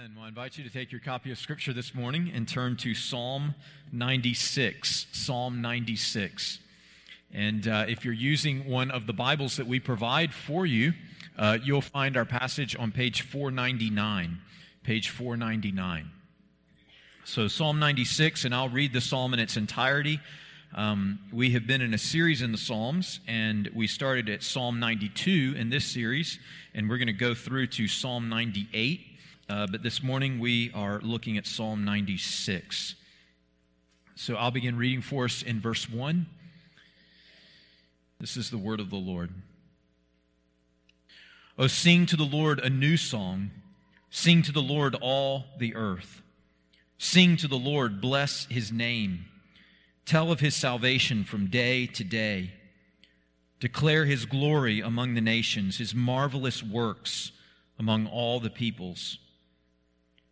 Amen. Well, I invite you to take your copy of Scripture this morning and turn to Psalm 96. Psalm 96. And uh, if you're using one of the Bibles that we provide for you, uh, you'll find our passage on page 499. Page 499. So, Psalm 96, and I'll read the psalm in its entirety. Um, we have been in a series in the Psalms, and we started at Psalm 92 in this series, and we're going to go through to Psalm 98. Uh, but this morning we are looking at Psalm 96. So I'll begin reading for us in verse 1. This is the word of the Lord. Oh, sing to the Lord a new song. Sing to the Lord all the earth. Sing to the Lord, bless his name. Tell of his salvation from day to day. Declare his glory among the nations, his marvelous works among all the peoples.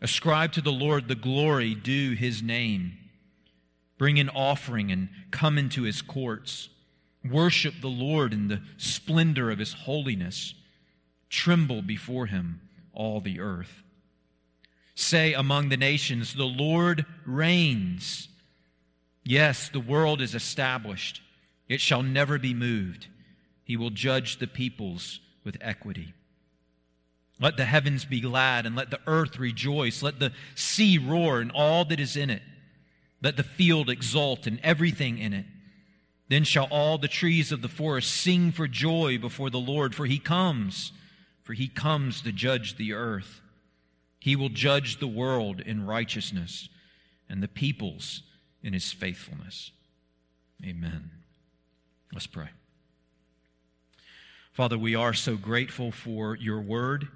Ascribe to the Lord the glory due his name. Bring an offering and come into his courts. Worship the Lord in the splendor of his holiness. Tremble before him, all the earth. Say among the nations, The Lord reigns. Yes, the world is established, it shall never be moved. He will judge the peoples with equity. Let the heavens be glad and let the earth rejoice. Let the sea roar and all that is in it. Let the field exult and everything in it. Then shall all the trees of the forest sing for joy before the Lord, for he comes, for he comes to judge the earth. He will judge the world in righteousness and the peoples in his faithfulness. Amen. Let's pray. Father, we are so grateful for your word.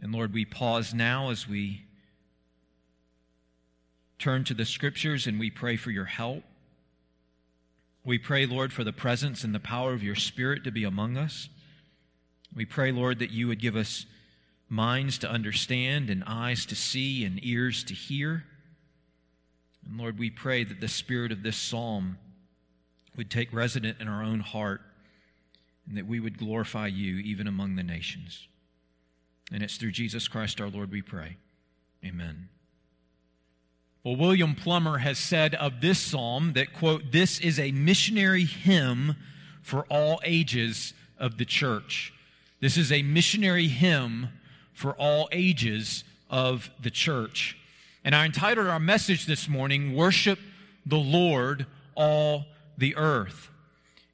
And Lord, we pause now as we turn to the scriptures and we pray for your help. We pray, Lord, for the presence and the power of your Spirit to be among us. We pray, Lord, that you would give us minds to understand and eyes to see and ears to hear. And Lord, we pray that the Spirit of this psalm would take resident in our own heart and that we would glorify you even among the nations. And it's through Jesus Christ our Lord we pray. Amen. Well, William Plumer has said of this psalm that, quote, this is a missionary hymn for all ages of the church. This is a missionary hymn for all ages of the church. And I entitled our message this morning, Worship the Lord, All the Earth.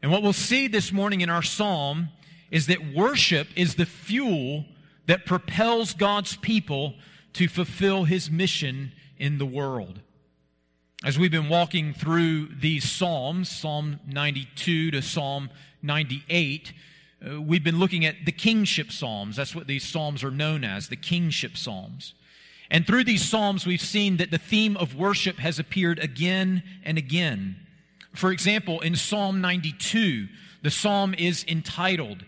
And what we'll see this morning in our psalm is that worship is the fuel that propels God's people to fulfill his mission in the world. As we've been walking through these Psalms, Psalm 92 to Psalm 98, uh, we've been looking at the kingship Psalms. That's what these Psalms are known as, the kingship Psalms. And through these Psalms, we've seen that the theme of worship has appeared again and again. For example, in Psalm 92, the psalm is entitled,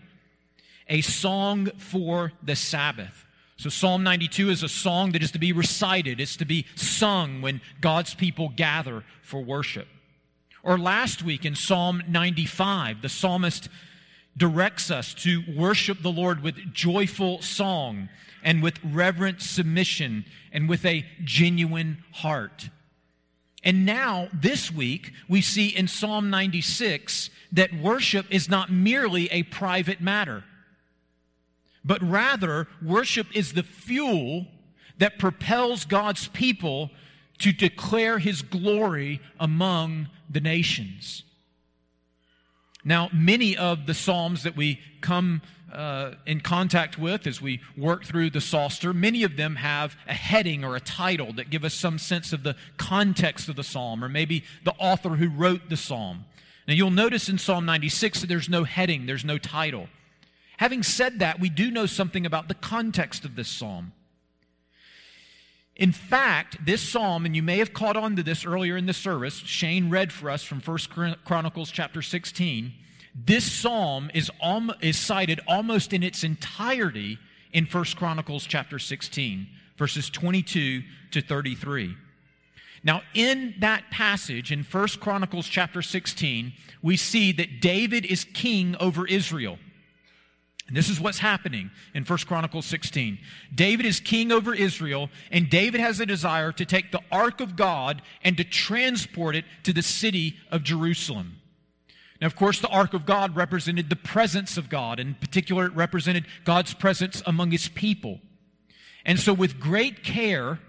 a song for the Sabbath. So, Psalm 92 is a song that is to be recited, it's to be sung when God's people gather for worship. Or last week in Psalm 95, the psalmist directs us to worship the Lord with joyful song and with reverent submission and with a genuine heart. And now, this week, we see in Psalm 96 that worship is not merely a private matter but rather worship is the fuel that propels God's people to declare his glory among the nations. Now, many of the Psalms that we come uh, in contact with as we work through the Psalter, many of them have a heading or a title that give us some sense of the context of the Psalm or maybe the author who wrote the Psalm. Now, you'll notice in Psalm 96 that there's no heading, there's no title. Having said that, we do know something about the context of this psalm. In fact, this psalm, and you may have caught on to this earlier in the service, Shane read for us from 1 Chronicles chapter 16. This psalm is, al- is cited almost in its entirety in 1 Chronicles chapter 16, verses 22 to 33. Now, in that passage in 1 Chronicles chapter 16, we see that David is king over Israel. And this is what's happening in 1 Chronicles 16. David is king over Israel, and David has a desire to take the ark of God and to transport it to the city of Jerusalem. Now, of course, the ark of God represented the presence of God. In particular, it represented God's presence among his people. And so, with great care,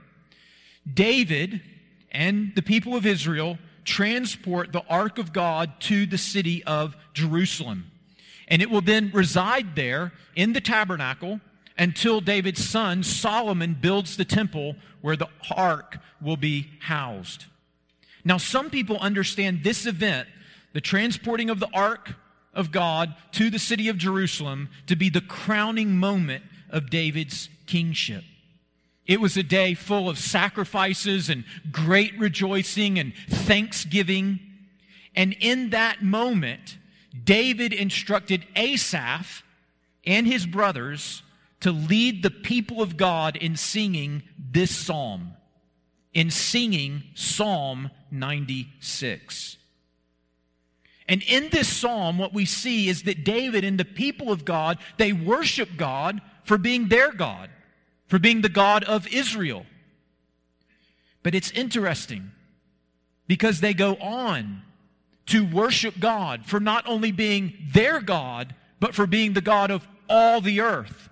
David and the people of Israel transport the ark of God to the city of Jerusalem. And it will then reside there in the tabernacle until David's son Solomon builds the temple where the ark will be housed. Now, some people understand this event, the transporting of the ark of God to the city of Jerusalem, to be the crowning moment of David's kingship. It was a day full of sacrifices and great rejoicing and thanksgiving. And in that moment, David instructed Asaph and his brothers to lead the people of God in singing this psalm, in singing Psalm 96. And in this psalm, what we see is that David and the people of God, they worship God for being their God, for being the God of Israel. But it's interesting because they go on to worship God for not only being their God, but for being the God of all the earth.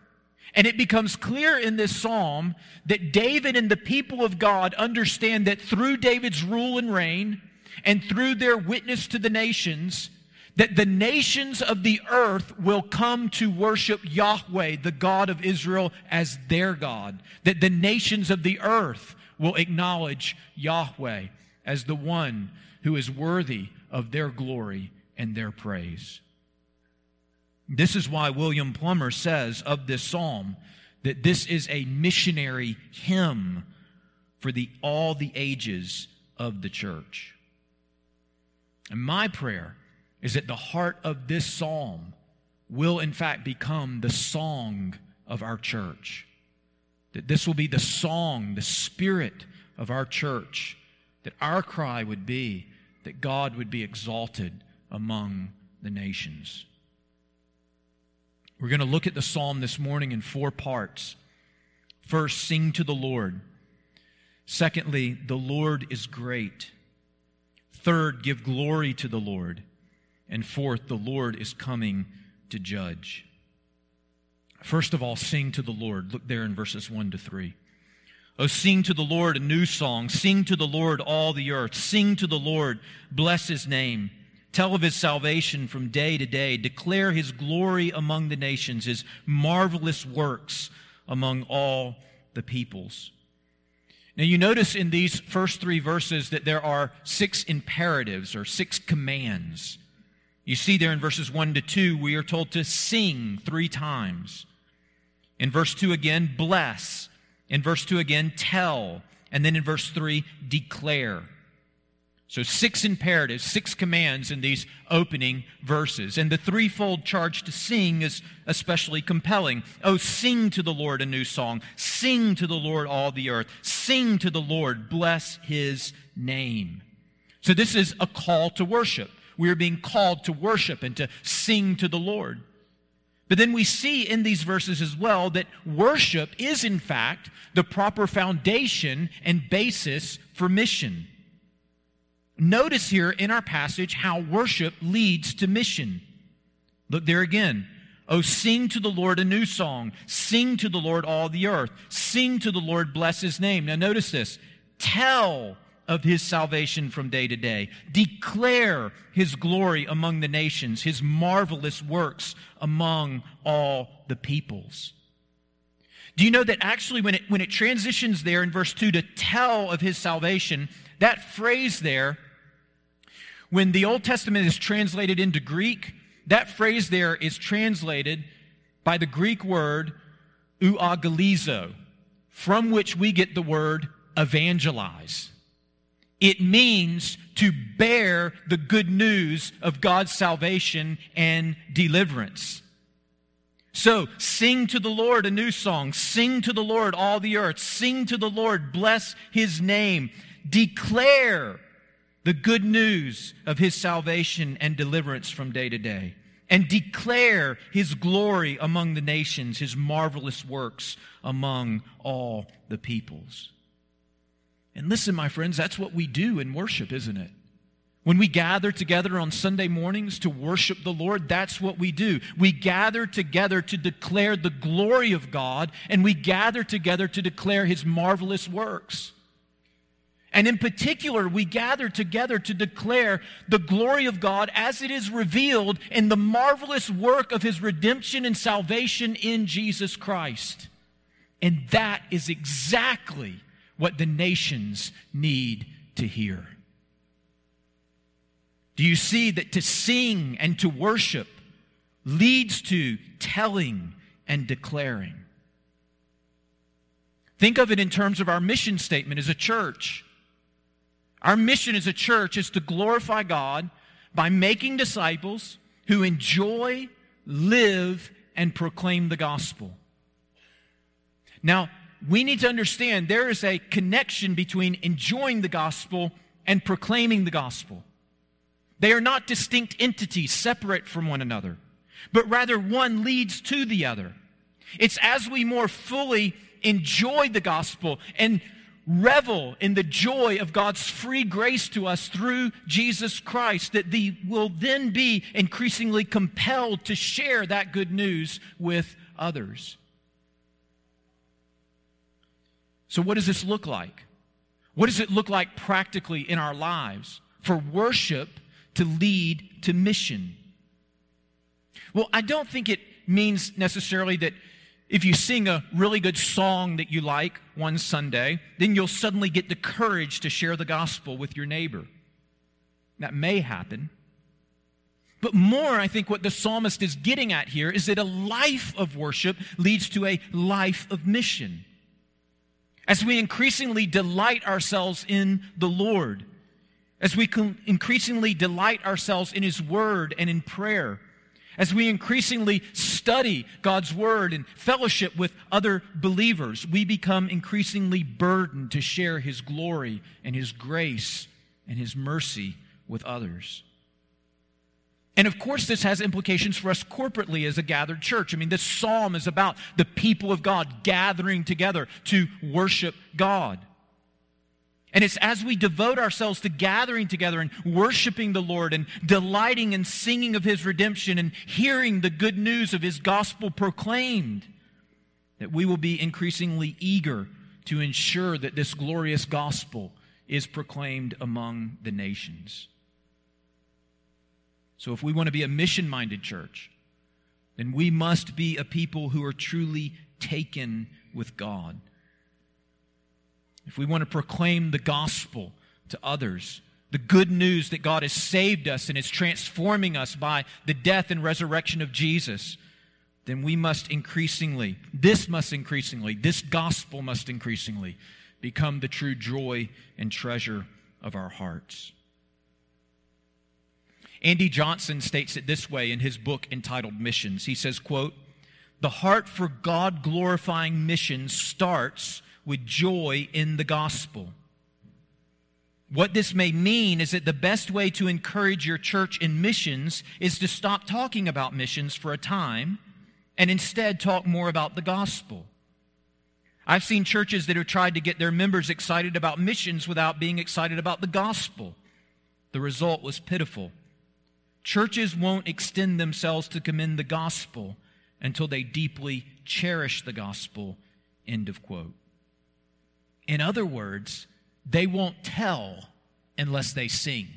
And it becomes clear in this psalm that David and the people of God understand that through David's rule and reign and through their witness to the nations, that the nations of the earth will come to worship Yahweh, the God of Israel, as their God. That the nations of the earth will acknowledge Yahweh as the one who is worthy of their glory and their praise. This is why William Plumer says of this psalm that this is a missionary hymn for the, all the ages of the church. And my prayer is that the heart of this psalm will, in fact, become the song of our church. That this will be the song, the spirit of our church. That our cry would be that God would be exalted among the nations. We're going to look at the psalm this morning in four parts. First, sing to the Lord. Secondly, the Lord is great. Third, give glory to the Lord. And fourth, the Lord is coming to judge. First of all, sing to the Lord. Look there in verses 1 to 3. Oh, sing to the Lord a new song. Sing to the Lord all the earth. Sing to the Lord. Bless his name. Tell of his salvation from day to day. Declare his glory among the nations, his marvelous works among all the peoples. Now, you notice in these first three verses that there are six imperatives or six commands. You see there in verses 1 to 2, we are told to sing three times. In verse 2 again, bless. In verse 2 again, tell. And then in verse 3, declare. So, six imperatives, six commands in these opening verses. And the threefold charge to sing is especially compelling. Oh, sing to the Lord a new song. Sing to the Lord all the earth. Sing to the Lord. Bless his name. So, this is a call to worship. We are being called to worship and to sing to the Lord. But then we see in these verses as well that worship is, in fact, the proper foundation and basis for mission. Notice here in our passage how worship leads to mission. Look there again. Oh, sing to the Lord a new song. Sing to the Lord all the earth. Sing to the Lord, bless his name. Now, notice this. Tell of his salvation from day to day. Declare his glory among the nations, his marvelous works among all the peoples. Do you know that actually, when it, when it transitions there in verse 2 to tell of his salvation, that phrase there, when the Old Testament is translated into Greek, that phrase there is translated by the Greek word euangelizo from which we get the word evangelize. It means to bear the good news of God's salvation and deliverance. So, sing to the Lord a new song. Sing to the Lord, all the earth. Sing to the Lord, bless his name. Declare the good news of his salvation and deliverance from day to day. And declare his glory among the nations, his marvelous works among all the peoples. And listen, my friends, that's what we do in worship, isn't it? When we gather together on Sunday mornings to worship the Lord, that's what we do. We gather together to declare the glory of God, and we gather together to declare His marvelous works. And in particular, we gather together to declare the glory of God as it is revealed in the marvelous work of His redemption and salvation in Jesus Christ. And that is exactly what the nations need to hear. Do you see that to sing and to worship leads to telling and declaring? Think of it in terms of our mission statement as a church. Our mission as a church is to glorify God by making disciples who enjoy, live, and proclaim the gospel. Now, we need to understand there is a connection between enjoying the gospel and proclaiming the gospel. They are not distinct entities separate from one another, but rather one leads to the other. It's as we more fully enjoy the gospel and revel in the joy of God's free grace to us through Jesus Christ that we will then be increasingly compelled to share that good news with others. So, what does this look like? What does it look like practically in our lives for worship to lead to mission? Well, I don't think it means necessarily that if you sing a really good song that you like one Sunday, then you'll suddenly get the courage to share the gospel with your neighbor. That may happen. But more, I think what the psalmist is getting at here is that a life of worship leads to a life of mission as we increasingly delight ourselves in the Lord, as we increasingly delight ourselves in His Word and in prayer, as we increasingly study God's Word and fellowship with other believers, we become increasingly burdened to share His glory and His grace and His mercy with others. And of course, this has implications for us corporately as a gathered church. I mean, this psalm is about the people of God gathering together to worship God. And it's as we devote ourselves to gathering together and worshiping the Lord and delighting in singing of His redemption and hearing the good news of His gospel proclaimed that we will be increasingly eager to ensure that this glorious gospel is proclaimed among the nations. So, if we want to be a mission minded church, then we must be a people who are truly taken with God. If we want to proclaim the gospel to others, the good news that God has saved us and is transforming us by the death and resurrection of Jesus, then we must increasingly, this must increasingly, this gospel must increasingly become the true joy and treasure of our hearts. Andy Johnson states it this way in his book entitled Missions. He says, quote, "The heart for God glorifying missions starts with joy in the gospel." What this may mean is that the best way to encourage your church in missions is to stop talking about missions for a time and instead talk more about the gospel. I've seen churches that have tried to get their members excited about missions without being excited about the gospel. The result was pitiful. Churches won't extend themselves to commend the gospel until they deeply cherish the gospel. End of quote. In other words, they won't tell unless they sing,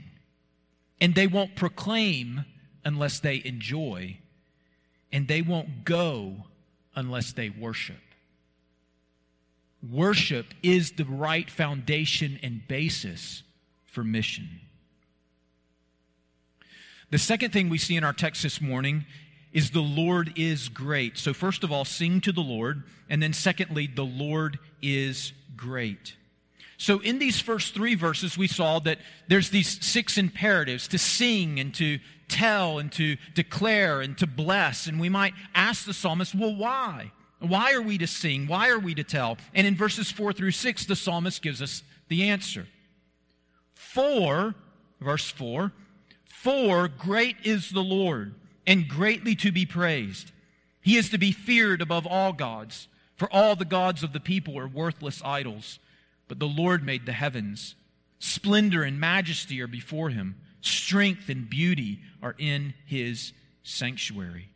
and they won't proclaim unless they enjoy, and they won't go unless they worship. Worship is the right foundation and basis for mission. The second thing we see in our text this morning is the Lord is great. So, first of all, sing to the Lord. And then, secondly, the Lord is great. So, in these first three verses, we saw that there's these six imperatives to sing and to tell and to declare and to bless. And we might ask the psalmist, well, why? Why are we to sing? Why are we to tell? And in verses four through six, the psalmist gives us the answer. For, verse four, for great is the Lord and greatly to be praised. He is to be feared above all gods, for all the gods of the people are worthless idols. But the Lord made the heavens. Splendor and majesty are before him, strength and beauty are in his sanctuary.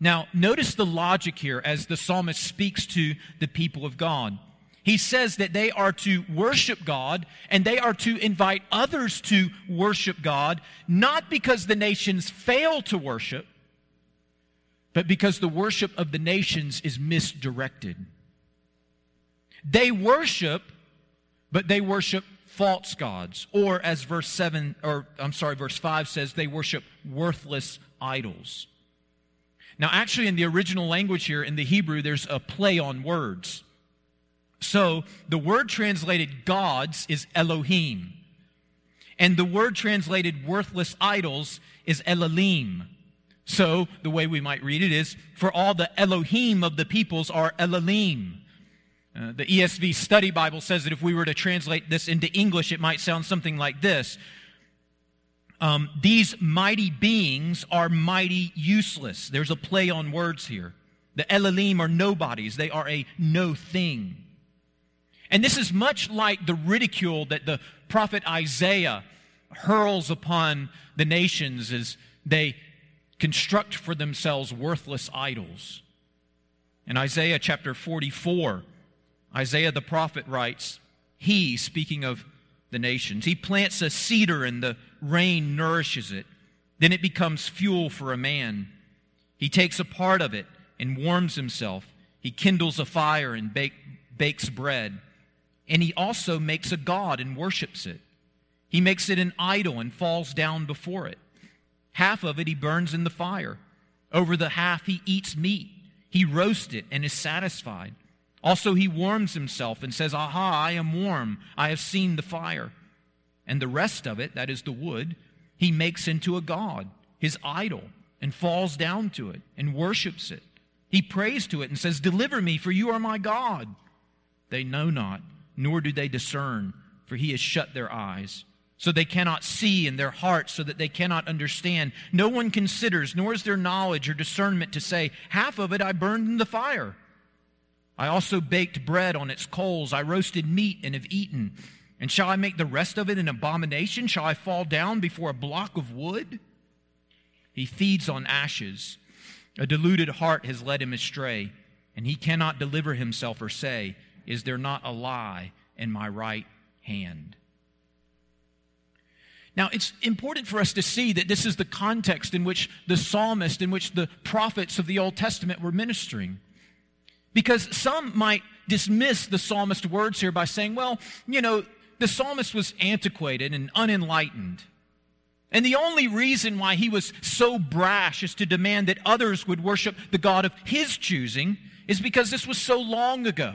Now, notice the logic here as the psalmist speaks to the people of God. He says that they are to worship God and they are to invite others to worship God, not because the nations fail to worship, but because the worship of the nations is misdirected. They worship, but they worship false gods. Or as verse 7, or I'm sorry, verse 5 says, they worship worthless idols. Now, actually, in the original language here, in the Hebrew, there's a play on words. So the word translated gods is Elohim. And the word translated worthless idols is Elalim. So the way we might read it is for all the Elohim of the peoples are Elalim. Uh, the ESV Study Bible says that if we were to translate this into English, it might sound something like this um, These mighty beings are mighty useless. There's a play on words here. The Elalim are nobodies, they are a no thing. And this is much like the ridicule that the prophet Isaiah hurls upon the nations as they construct for themselves worthless idols. In Isaiah chapter 44, Isaiah the prophet writes, He, speaking of the nations, he plants a cedar and the rain nourishes it. Then it becomes fuel for a man. He takes a part of it and warms himself. He kindles a fire and bake, bakes bread and he also makes a god and worships it. He makes it an idol and falls down before it. Half of it he burns in the fire. Over the half he eats meat. He roasts it and is satisfied. Also, he warms himself and says, Aha, I am warm. I have seen the fire. And the rest of it, that is the wood, he makes into a god, his idol, and falls down to it and worships it. He prays to it and says, Deliver me, for you are my God. They know not nor do they discern, for he has shut their eyes. So they cannot see in their hearts, so that they cannot understand. No one considers, nor is there knowledge or discernment to say, Half of it I burned in the fire. I also baked bread on its coals. I roasted meat and have eaten. And shall I make the rest of it an abomination? Shall I fall down before a block of wood? He feeds on ashes. A deluded heart has led him astray, and he cannot deliver himself or say, is there not a lie in my right hand? Now, it's important for us to see that this is the context in which the psalmist, in which the prophets of the Old Testament were ministering. Because some might dismiss the psalmist's words here by saying, well, you know, the psalmist was antiquated and unenlightened. And the only reason why he was so brash as to demand that others would worship the God of his choosing is because this was so long ago.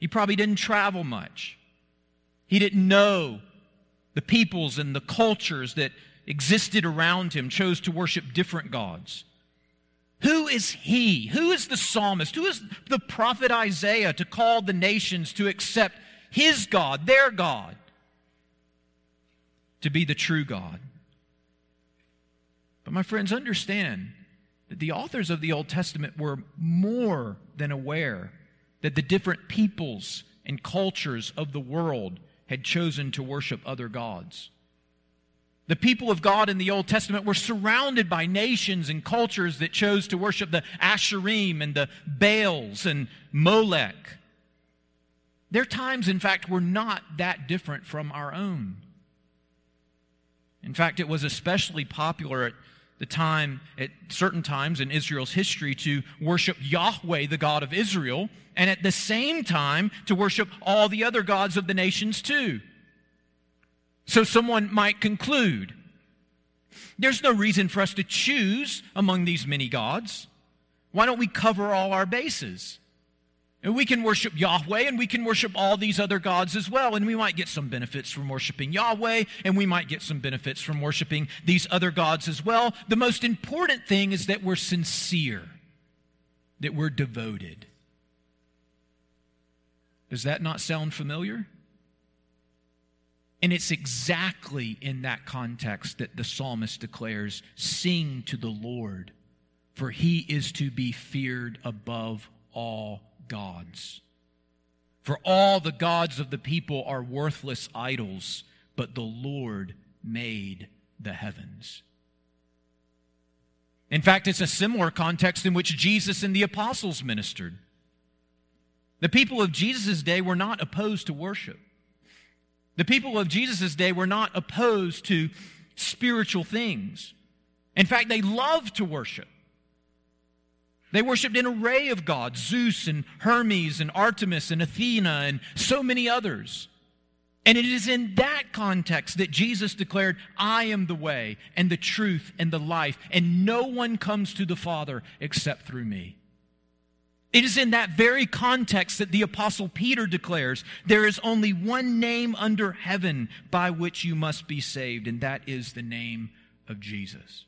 He probably didn't travel much. He didn't know the peoples and the cultures that existed around him chose to worship different gods. Who is he? Who is the psalmist? Who is the prophet Isaiah to call the nations to accept his God, their God, to be the true God? But my friends, understand that the authors of the Old Testament were more than aware that the different peoples and cultures of the world had chosen to worship other gods. The people of God in the Old Testament were surrounded by nations and cultures that chose to worship the Asherim and the Baals and Molech. Their times, in fact, were not that different from our own. In fact, it was especially popular at the time, at certain times in Israel's history, to worship Yahweh, the God of Israel, and at the same time to worship all the other gods of the nations too. So someone might conclude There's no reason for us to choose among these many gods. Why don't we cover all our bases? And we can worship Yahweh and we can worship all these other gods as well. And we might get some benefits from worshiping Yahweh and we might get some benefits from worshiping these other gods as well. The most important thing is that we're sincere, that we're devoted. Does that not sound familiar? And it's exactly in that context that the psalmist declares Sing to the Lord, for he is to be feared above all gods. For all the gods of the people are worthless idols, but the Lord made the heavens. In fact, it's a similar context in which Jesus and the apostles ministered. The people of Jesus' day were not opposed to worship. The people of Jesus' day were not opposed to spiritual things. In fact, they loved to worship. They worshiped an array of gods Zeus and Hermes and Artemis and Athena and so many others. And it is in that context that Jesus declared, I am the way and the truth and the life, and no one comes to the Father except through me. It is in that very context that the Apostle Peter declares, There is only one name under heaven by which you must be saved, and that is the name of Jesus.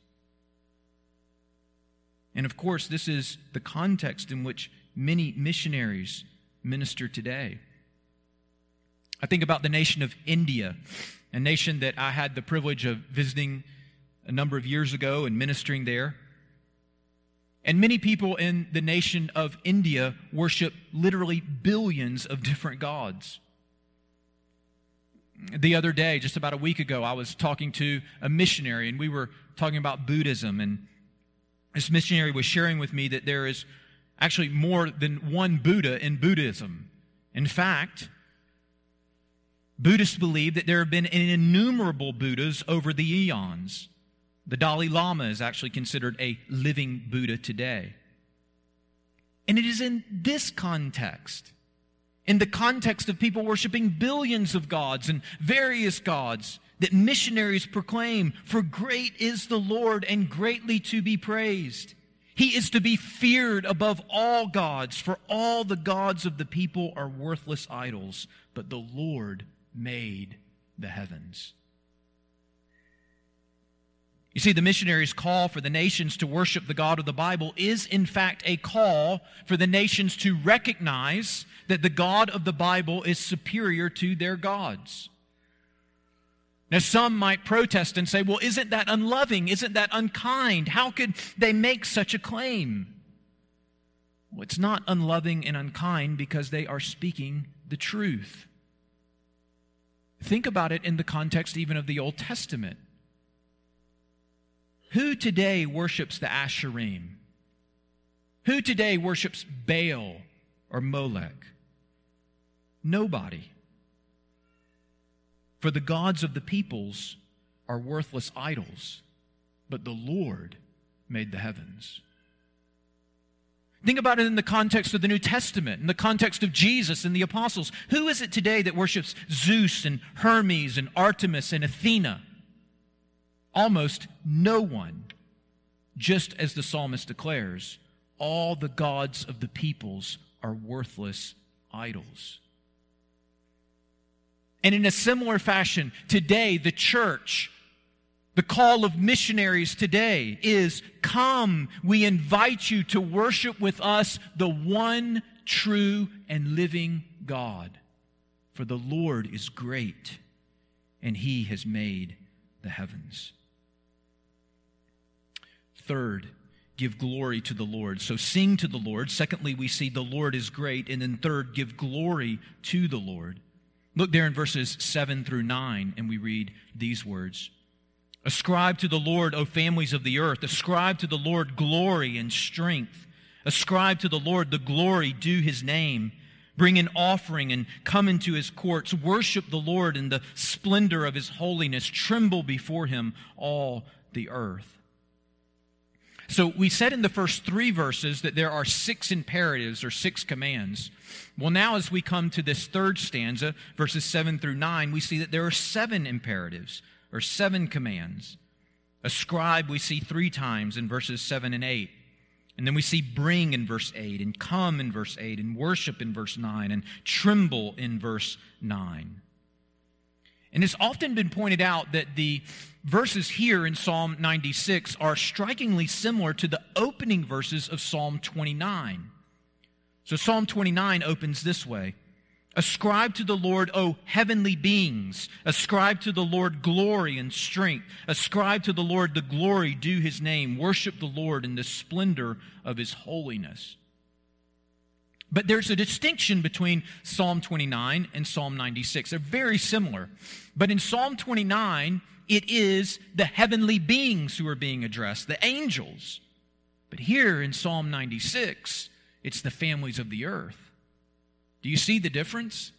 And of course, this is the context in which many missionaries minister today. I think about the nation of India, a nation that I had the privilege of visiting a number of years ago and ministering there. And many people in the nation of India worship literally billions of different gods. The other day, just about a week ago, I was talking to a missionary and we were talking about Buddhism and this missionary was sharing with me that there is actually more than one Buddha in Buddhism. In fact, Buddhists believe that there have been innumerable Buddhas over the eons. The Dalai Lama is actually considered a living Buddha today. And it is in this context, in the context of people worshiping billions of gods and various gods, that missionaries proclaim, For great is the Lord and greatly to be praised. He is to be feared above all gods, for all the gods of the people are worthless idols, but the Lord made the heavens. You see, the missionaries' call for the nations to worship the God of the Bible is, in fact, a call for the nations to recognize that the God of the Bible is superior to their gods. Now, some might protest and say, well, isn't that unloving? Isn't that unkind? How could they make such a claim? Well, it's not unloving and unkind because they are speaking the truth. Think about it in the context even of the Old Testament. Who today worships the Asherim? Who today worships Baal or Molech? Nobody. For the gods of the peoples are worthless idols, but the Lord made the heavens. Think about it in the context of the New Testament, in the context of Jesus and the apostles. Who is it today that worships Zeus and Hermes and Artemis and Athena? Almost no one. Just as the psalmist declares, all the gods of the peoples are worthless idols. And in a similar fashion, today, the church, the call of missionaries today is come, we invite you to worship with us the one true and living God. For the Lord is great, and he has made the heavens. Third, give glory to the Lord. So sing to the Lord. Secondly, we see the Lord is great. And then third, give glory to the Lord. Look there in verses 7 through 9, and we read these words Ascribe to the Lord, O families of the earth. Ascribe to the Lord glory and strength. Ascribe to the Lord the glory due his name. Bring an offering and come into his courts. Worship the Lord in the splendor of his holiness. Tremble before him, all the earth. So we said in the first three verses that there are six imperatives or six commands. Well, now as we come to this third stanza, verses seven through nine, we see that there are seven imperatives or seven commands. Ascribe, we see three times in verses 7 and 8. And then we see bring in verse 8, and come in verse 8, and worship in verse 9, and tremble in verse 9. And it's often been pointed out that the verses here in Psalm 96 are strikingly similar to the opening verses of Psalm 29. So Psalm 29 opens this way Ascribe to the Lord, O heavenly beings. Ascribe to the Lord glory and strength. Ascribe to the Lord the glory due his name. Worship the Lord in the splendor of his holiness. But there's a distinction between Psalm 29 and Psalm 96. They're very similar. But in Psalm 29, it is the heavenly beings who are being addressed, the angels. But here in Psalm 96, it's the families of the earth. Do you see the difference?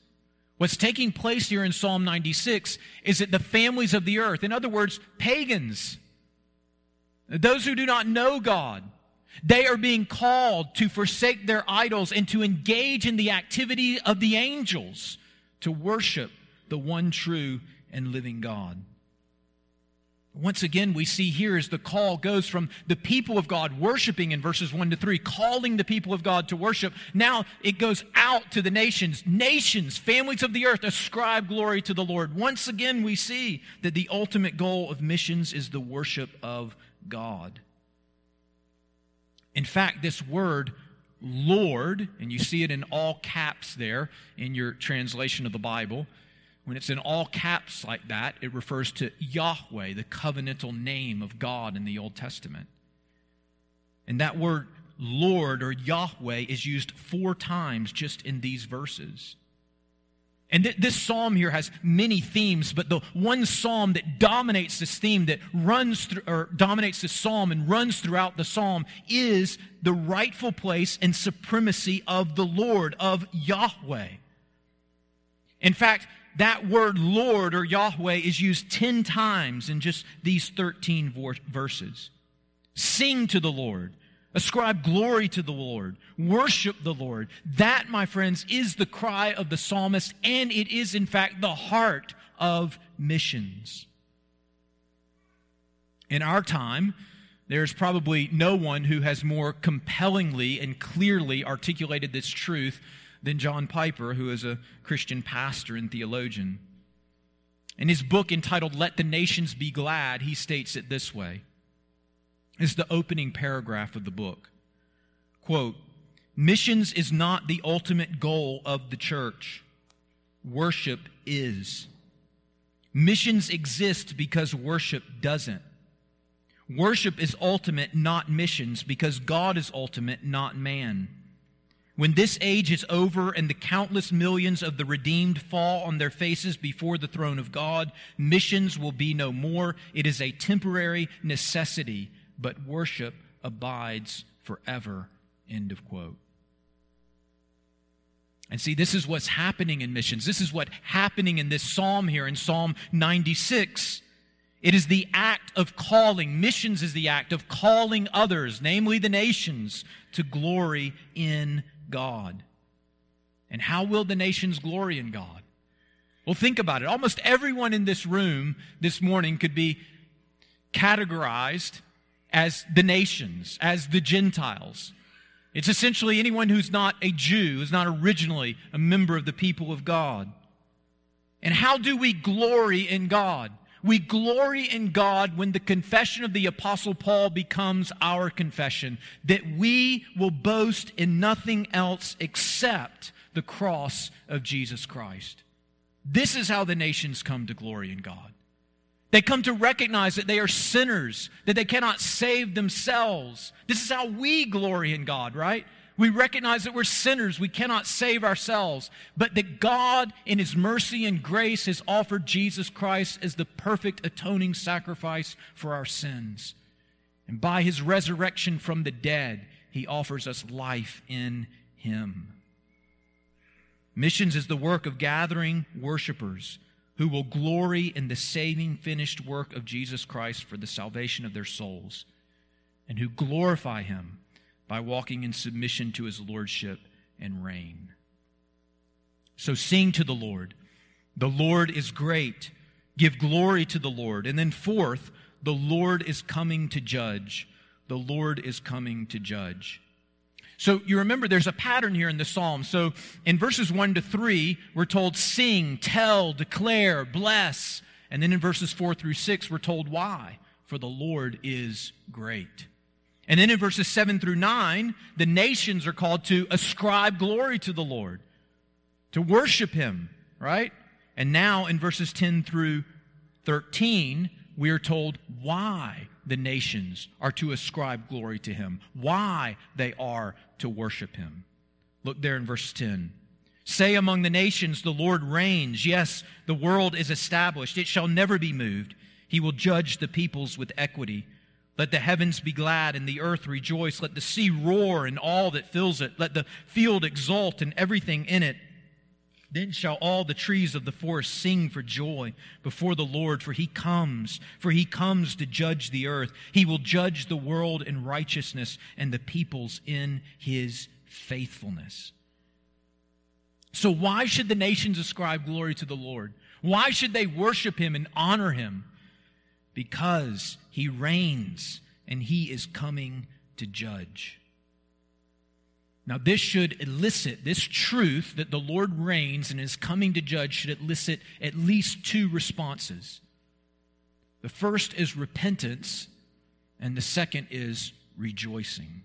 What's taking place here in Psalm 96 is that the families of the earth, in other words, pagans, those who do not know God, they are being called to forsake their idols and to engage in the activity of the angels to worship the one true and living God. Once again, we see here as the call goes from the people of God worshiping in verses 1 to 3, calling the people of God to worship. Now it goes out to the nations. Nations, families of the earth, ascribe glory to the Lord. Once again, we see that the ultimate goal of missions is the worship of God. In fact, this word, Lord, and you see it in all caps there in your translation of the Bible, when it's in all caps like that, it refers to Yahweh, the covenantal name of God in the Old Testament. And that word Lord or Yahweh is used four times just in these verses. And th- this psalm here has many themes, but the one psalm that dominates this theme, that runs through, or dominates this psalm and runs throughout the psalm, is the rightful place and supremacy of the Lord, of Yahweh. In fact, that word Lord or Yahweh is used 10 times in just these 13 verses. Sing to the Lord. Ascribe glory to the Lord. Worship the Lord. That, my friends, is the cry of the psalmist, and it is, in fact, the heart of missions. In our time, there's probably no one who has more compellingly and clearly articulated this truth than John Piper, who is a Christian pastor and theologian. In his book entitled Let the Nations Be Glad, he states it this way. It's the opening paragraph of the book. Quote, Missions is not the ultimate goal of the church. Worship is. Missions exist because worship doesn't. Worship is ultimate, not missions, because God is ultimate, not man. When this age is over and the countless millions of the redeemed fall on their faces before the throne of God, missions will be no more. It is a temporary necessity, but worship abides forever. End of quote. And see, this is what's happening in missions. This is what's happening in this psalm here in Psalm 96. It is the act of calling, missions is the act of calling others, namely the nations, to glory in God. And how will the nations glory in God? Well, think about it. Almost everyone in this room this morning could be categorized as the nations, as the Gentiles. It's essentially anyone who's not a Jew, who's not originally a member of the people of God. And how do we glory in God? We glory in God when the confession of the Apostle Paul becomes our confession, that we will boast in nothing else except the cross of Jesus Christ. This is how the nations come to glory in God. They come to recognize that they are sinners, that they cannot save themselves. This is how we glory in God, right? We recognize that we're sinners. We cannot save ourselves. But that God, in His mercy and grace, has offered Jesus Christ as the perfect atoning sacrifice for our sins. And by His resurrection from the dead, He offers us life in Him. Missions is the work of gathering worshipers who will glory in the saving finished work of Jesus Christ for the salvation of their souls and who glorify Him by walking in submission to his lordship and reign. So sing to the Lord. The Lord is great. Give glory to the Lord. And then, fourth, The Lord is coming to judge. The Lord is coming to judge. So you remember there's a pattern here in the psalm. So in verses 1 to 3, we're told sing, tell, declare, bless. And then in verses 4 through 6, we're told why. For the Lord is great. And then in verses 7 through 9, the nations are called to ascribe glory to the Lord, to worship Him, right? And now in verses 10 through 13, we are told why the nations are to ascribe glory to Him, why they are to worship Him. Look there in verse 10. Say among the nations, the Lord reigns. Yes, the world is established. It shall never be moved. He will judge the peoples with equity. Let the heavens be glad and the earth rejoice. Let the sea roar and all that fills it. Let the field exult and everything in it. Then shall all the trees of the forest sing for joy before the Lord, for he comes, for he comes to judge the earth. He will judge the world in righteousness and the peoples in his faithfulness. So, why should the nations ascribe glory to the Lord? Why should they worship him and honor him? Because he reigns and he is coming to judge. Now, this should elicit, this truth that the Lord reigns and is coming to judge should elicit at least two responses. The first is repentance, and the second is rejoicing.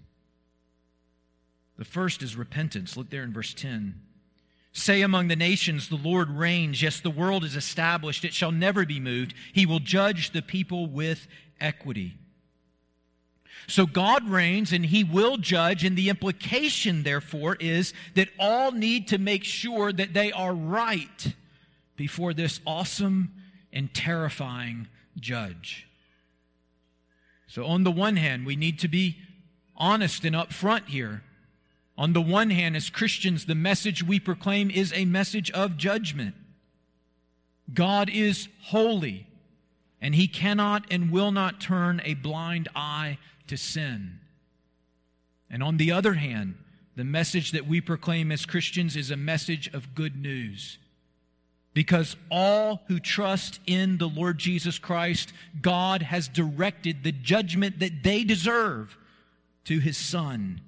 The first is repentance. Look there in verse 10. Say among the nations, the Lord reigns. Yes, the world is established. It shall never be moved. He will judge the people with equity. So God reigns and he will judge, and the implication, therefore, is that all need to make sure that they are right before this awesome and terrifying judge. So, on the one hand, we need to be honest and upfront here. On the one hand, as Christians, the message we proclaim is a message of judgment. God is holy, and he cannot and will not turn a blind eye to sin. And on the other hand, the message that we proclaim as Christians is a message of good news. Because all who trust in the Lord Jesus Christ, God has directed the judgment that they deserve to his Son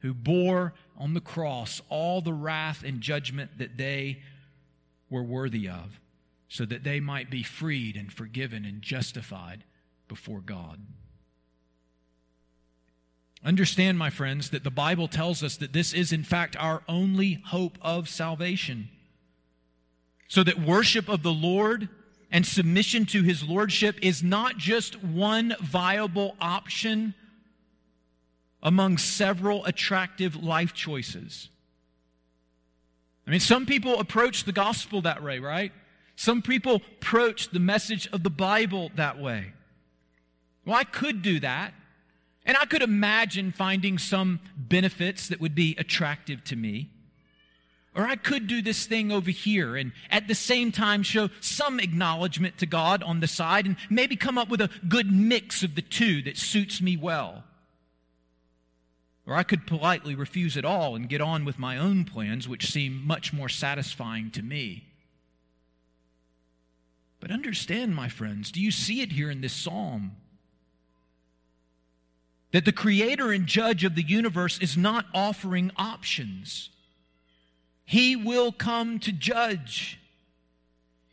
who bore on the cross all the wrath and judgment that they were worthy of, so that they might be freed and forgiven and justified before God. Understand, my friends, that the Bible tells us that this is, in fact, our only hope of salvation. So that worship of the Lord and submission to his lordship is not just one viable option among several attractive life choices. I mean, some people approach the gospel that way, right? Some people approach the message of the Bible that way. Well, I could do that. And I could imagine finding some benefits that would be attractive to me. Or I could do this thing over here and at the same time show some acknowledgement to God on the side and maybe come up with a good mix of the two that suits me well. Or I could politely refuse it all and get on with my own plans, which seem much more satisfying to me. But understand, my friends, do you see it here in this psalm? That the creator and judge of the universe is not offering options. He will come to judge.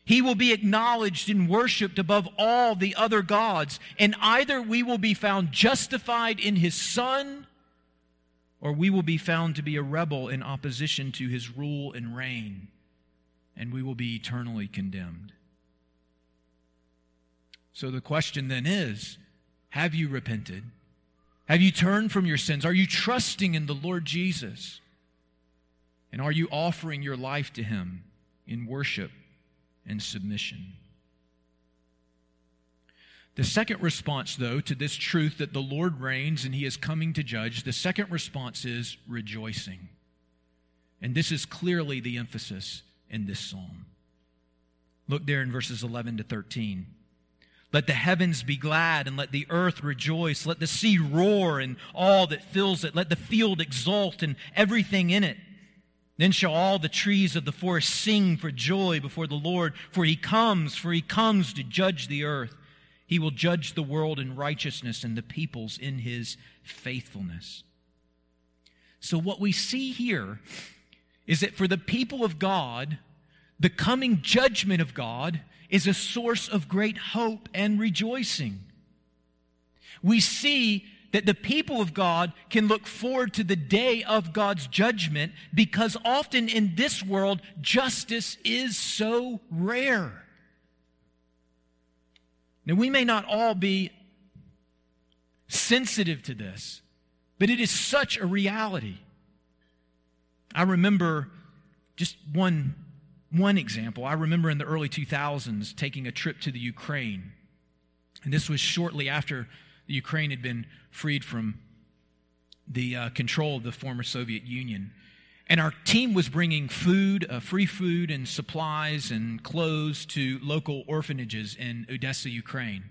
He will be acknowledged and worshiped above all the other gods. And either we will be found justified in his Son or we will be found to be a rebel in opposition to his rule and reign, and we will be eternally condemned. So the question then is have you repented? Have you turned from your sins? Are you trusting in the Lord Jesus? And are you offering your life to him in worship and submission? The second response, though, to this truth that the Lord reigns and he is coming to judge, the second response is rejoicing. And this is clearly the emphasis in this psalm. Look there in verses 11 to 13. Let the heavens be glad and let the earth rejoice. Let the sea roar and all that fills it. Let the field exult and everything in it. Then shall all the trees of the forest sing for joy before the Lord, for he comes, for he comes to judge the earth. He will judge the world in righteousness and the peoples in his faithfulness. So, what we see here is that for the people of God, the coming judgment of God is a source of great hope and rejoicing. We see that the people of God can look forward to the day of God's judgment because often in this world, justice is so rare. Now, we may not all be sensitive to this, but it is such a reality. I remember just one, one example. I remember in the early 2000s taking a trip to the Ukraine. And this was shortly after the Ukraine had been freed from the uh, control of the former Soviet Union. And our team was bringing food, uh, free food, and supplies and clothes to local orphanages in Odessa, Ukraine.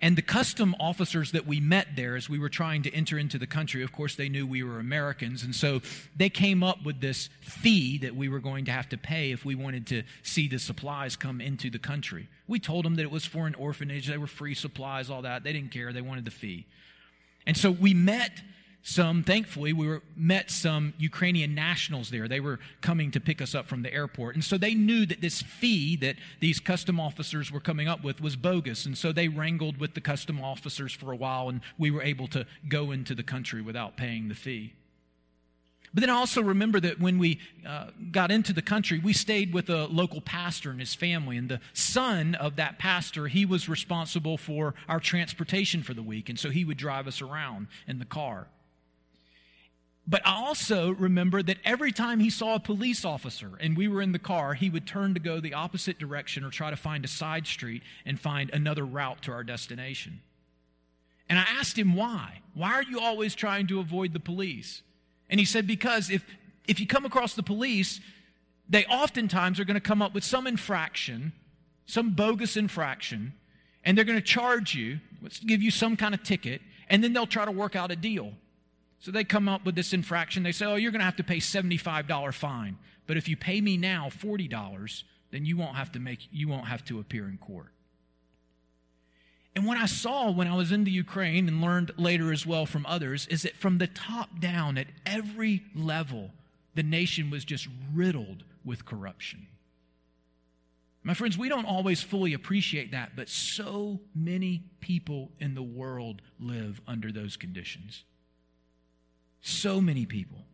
And the custom officers that we met there as we were trying to enter into the country, of course, they knew we were Americans. And so they came up with this fee that we were going to have to pay if we wanted to see the supplies come into the country. We told them that it was for an orphanage, they were free supplies, all that. They didn't care, they wanted the fee. And so we met some, thankfully, we were, met some Ukrainian nationals there. They were coming to pick us up from the airport. And so they knew that this fee that these custom officers were coming up with was bogus. And so they wrangled with the custom officers for a while, and we were able to go into the country without paying the fee. But then I also remember that when we uh, got into the country, we stayed with a local pastor and his family. And the son of that pastor, he was responsible for our transportation for the week. And so he would drive us around in the car. But I also remember that every time he saw a police officer and we were in the car, he would turn to go the opposite direction or try to find a side street and find another route to our destination. And I asked him why. Why are you always trying to avoid the police? And he said, Because if, if you come across the police, they oftentimes are going to come up with some infraction, some bogus infraction, and they're going to charge you, give you some kind of ticket, and then they'll try to work out a deal. So they come up with this infraction. They say, Oh, you're going to have to pay $75 fine. But if you pay me now $40, then you won't have to make you won't have to appear in court. And what I saw when I was in the Ukraine and learned later as well from others is that from the top down at every level, the nation was just riddled with corruption. My friends, we don't always fully appreciate that, but so many people in the world live under those conditions. So many people.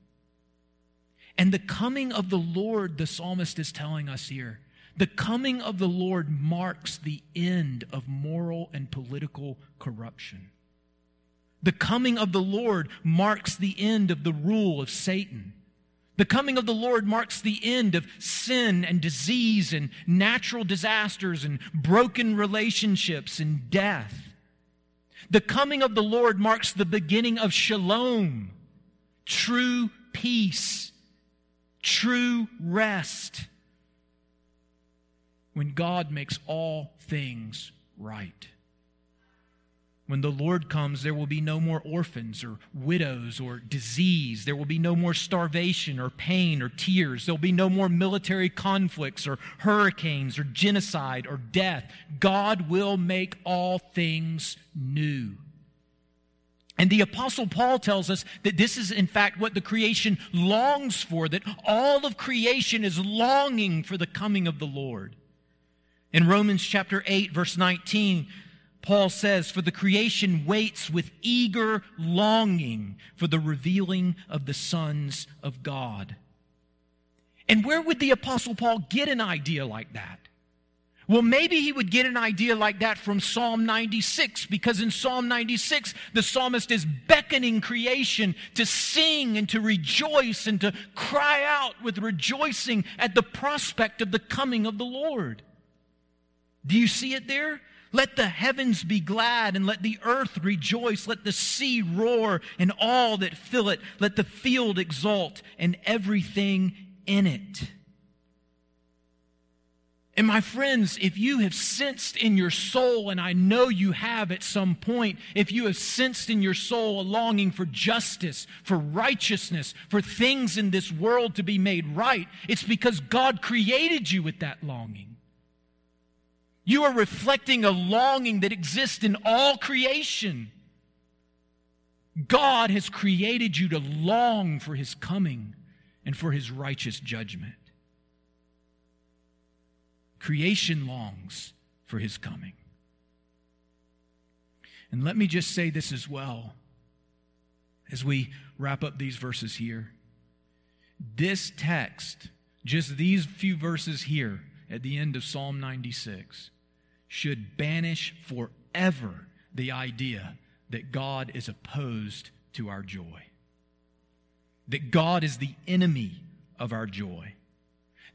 And the coming of the Lord, the psalmist is telling us here, the coming of the Lord marks the end of moral and political corruption. The coming of the Lord marks the end of the rule of Satan. The coming of the Lord marks the end of sin and disease and natural disasters and broken relationships and death. The coming of the Lord marks the beginning of shalom, true peace, true rest when God makes all things right. When the Lord comes, there will be no more orphans or widows or disease. There will be no more starvation or pain or tears. There will be no more military conflicts or hurricanes or genocide or death. God will make all things new. And the Apostle Paul tells us that this is, in fact, what the creation longs for, that all of creation is longing for the coming of the Lord. In Romans chapter 8, verse 19, Paul says, For the creation waits with eager longing for the revealing of the sons of God. And where would the Apostle Paul get an idea like that? Well, maybe he would get an idea like that from Psalm 96, because in Psalm 96, the psalmist is beckoning creation to sing and to rejoice and to cry out with rejoicing at the prospect of the coming of the Lord. Do you see it there? Let the heavens be glad and let the earth rejoice. Let the sea roar and all that fill it. Let the field exult and everything in it. And my friends, if you have sensed in your soul, and I know you have at some point, if you have sensed in your soul a longing for justice, for righteousness, for things in this world to be made right, it's because God created you with that longing. You are reflecting a longing that exists in all creation. God has created you to long for his coming and for his righteous judgment. Creation longs for his coming. And let me just say this as well as we wrap up these verses here. This text, just these few verses here at the end of Psalm 96, should banish forever the idea that God is opposed to our joy, that God is the enemy of our joy,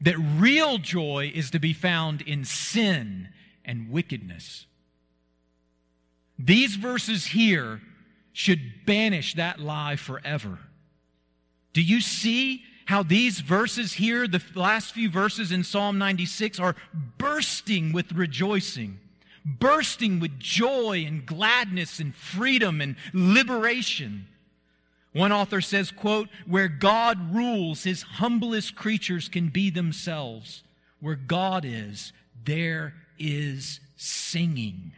that real joy is to be found in sin and wickedness. These verses here should banish that lie forever. Do you see how these verses here, the last few verses in Psalm 96, are bursting with rejoicing? bursting with joy and gladness and freedom and liberation. One author says, quote, where God rules, his humblest creatures can be themselves. Where God is, there is singing.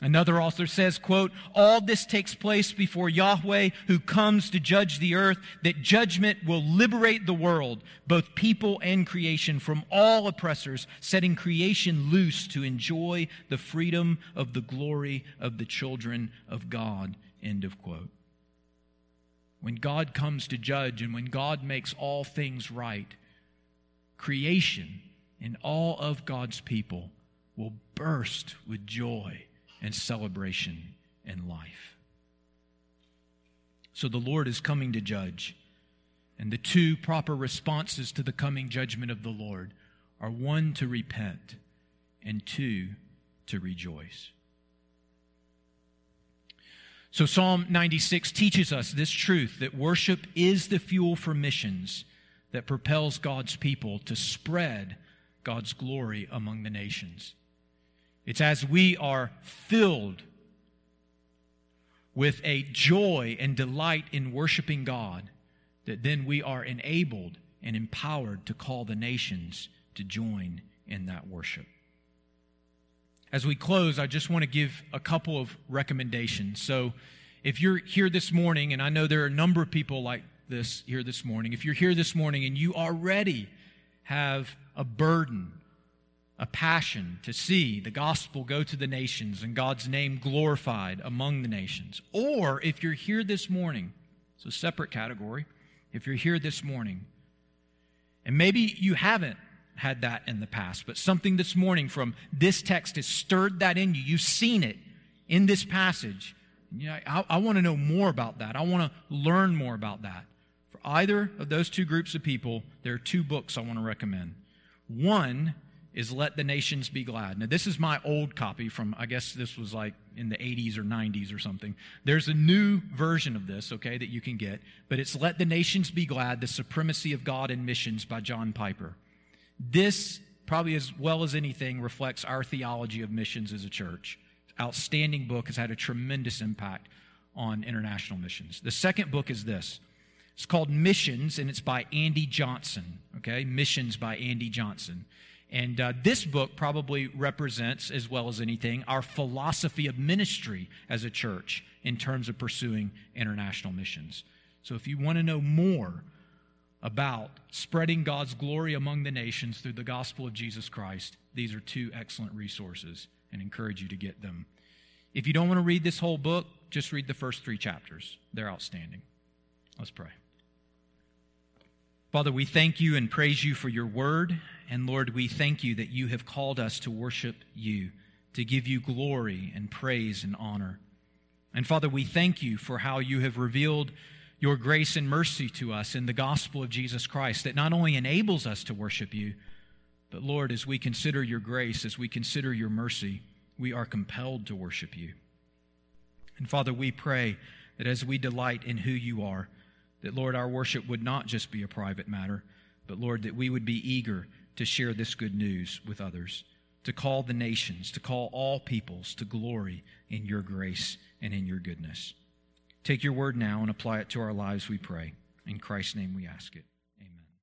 Another author says, quote, all this takes place before Yahweh who comes to judge the earth, that judgment will liberate the world, both people and creation, from all oppressors, setting creation loose to enjoy the freedom of the glory of the children of God. End of quote. When God comes to judge and when God makes all things right, creation and all of God's people will burst with joy and celebration and life. So the Lord is coming to judge. And the two proper responses to the coming judgment of the Lord are one, to repent, and two, to rejoice. So, Psalm 96 teaches us this truth that worship is the fuel for missions that propels God's people to spread God's glory among the nations. It's as we are filled with a joy and delight in worshiping God that then we are enabled and empowered to call the nations to join in that worship. As we close, I just want to give a couple of recommendations. So, if you're here this morning, and I know there are a number of people like this here this morning, if you're here this morning and you already have a burden a passion to see the gospel go to the nations and God's name glorified among the nations. Or if you're here this morning, it's a separate category. If you're here this morning, and maybe you haven't had that in the past, but something this morning from this text has stirred that in you. You've seen it in this passage. You know, I, I want to know more about that. I want to learn more about that. For either of those two groups of people, there are two books I want to recommend. One is Let the Nations Be Glad. Now, this is my old copy from, I guess this was like in the 80s or 90s or something. There's a new version of this, okay, that you can get, but it's Let the Nations Be Glad The Supremacy of God in Missions by John Piper. This, probably as well as anything, reflects our theology of missions as a church. Outstanding book, has had a tremendous impact on international missions. The second book is this. It's called Missions, and it's by Andy Johnson. Okay, Missions by Andy Johnson. And uh, this book probably represents, as well as anything, our philosophy of ministry as a church in terms of pursuing international missions. So if you want to know more about spreading God's glory among the nations through the gospel of Jesus Christ, these are two excellent resources and encourage you to get them. If you don't want to read this whole book, just read the first three chapters. They're outstanding. Let's pray. Father, we thank you and praise you for your word. And Lord, we thank you that you have called us to worship you, to give you glory and praise and honor. And Father, we thank you for how you have revealed your grace and mercy to us in the gospel of Jesus Christ that not only enables us to worship you, but Lord, as we consider your grace, as we consider your mercy, we are compelled to worship you. And Father, we pray that as we delight in who you are, that, Lord, our worship would not just be a private matter, but, Lord, that we would be eager to share this good news with others, to call the nations, to call all peoples to glory in your grace and in your goodness. Take your word now and apply it to our lives, we pray. In Christ's name we ask it.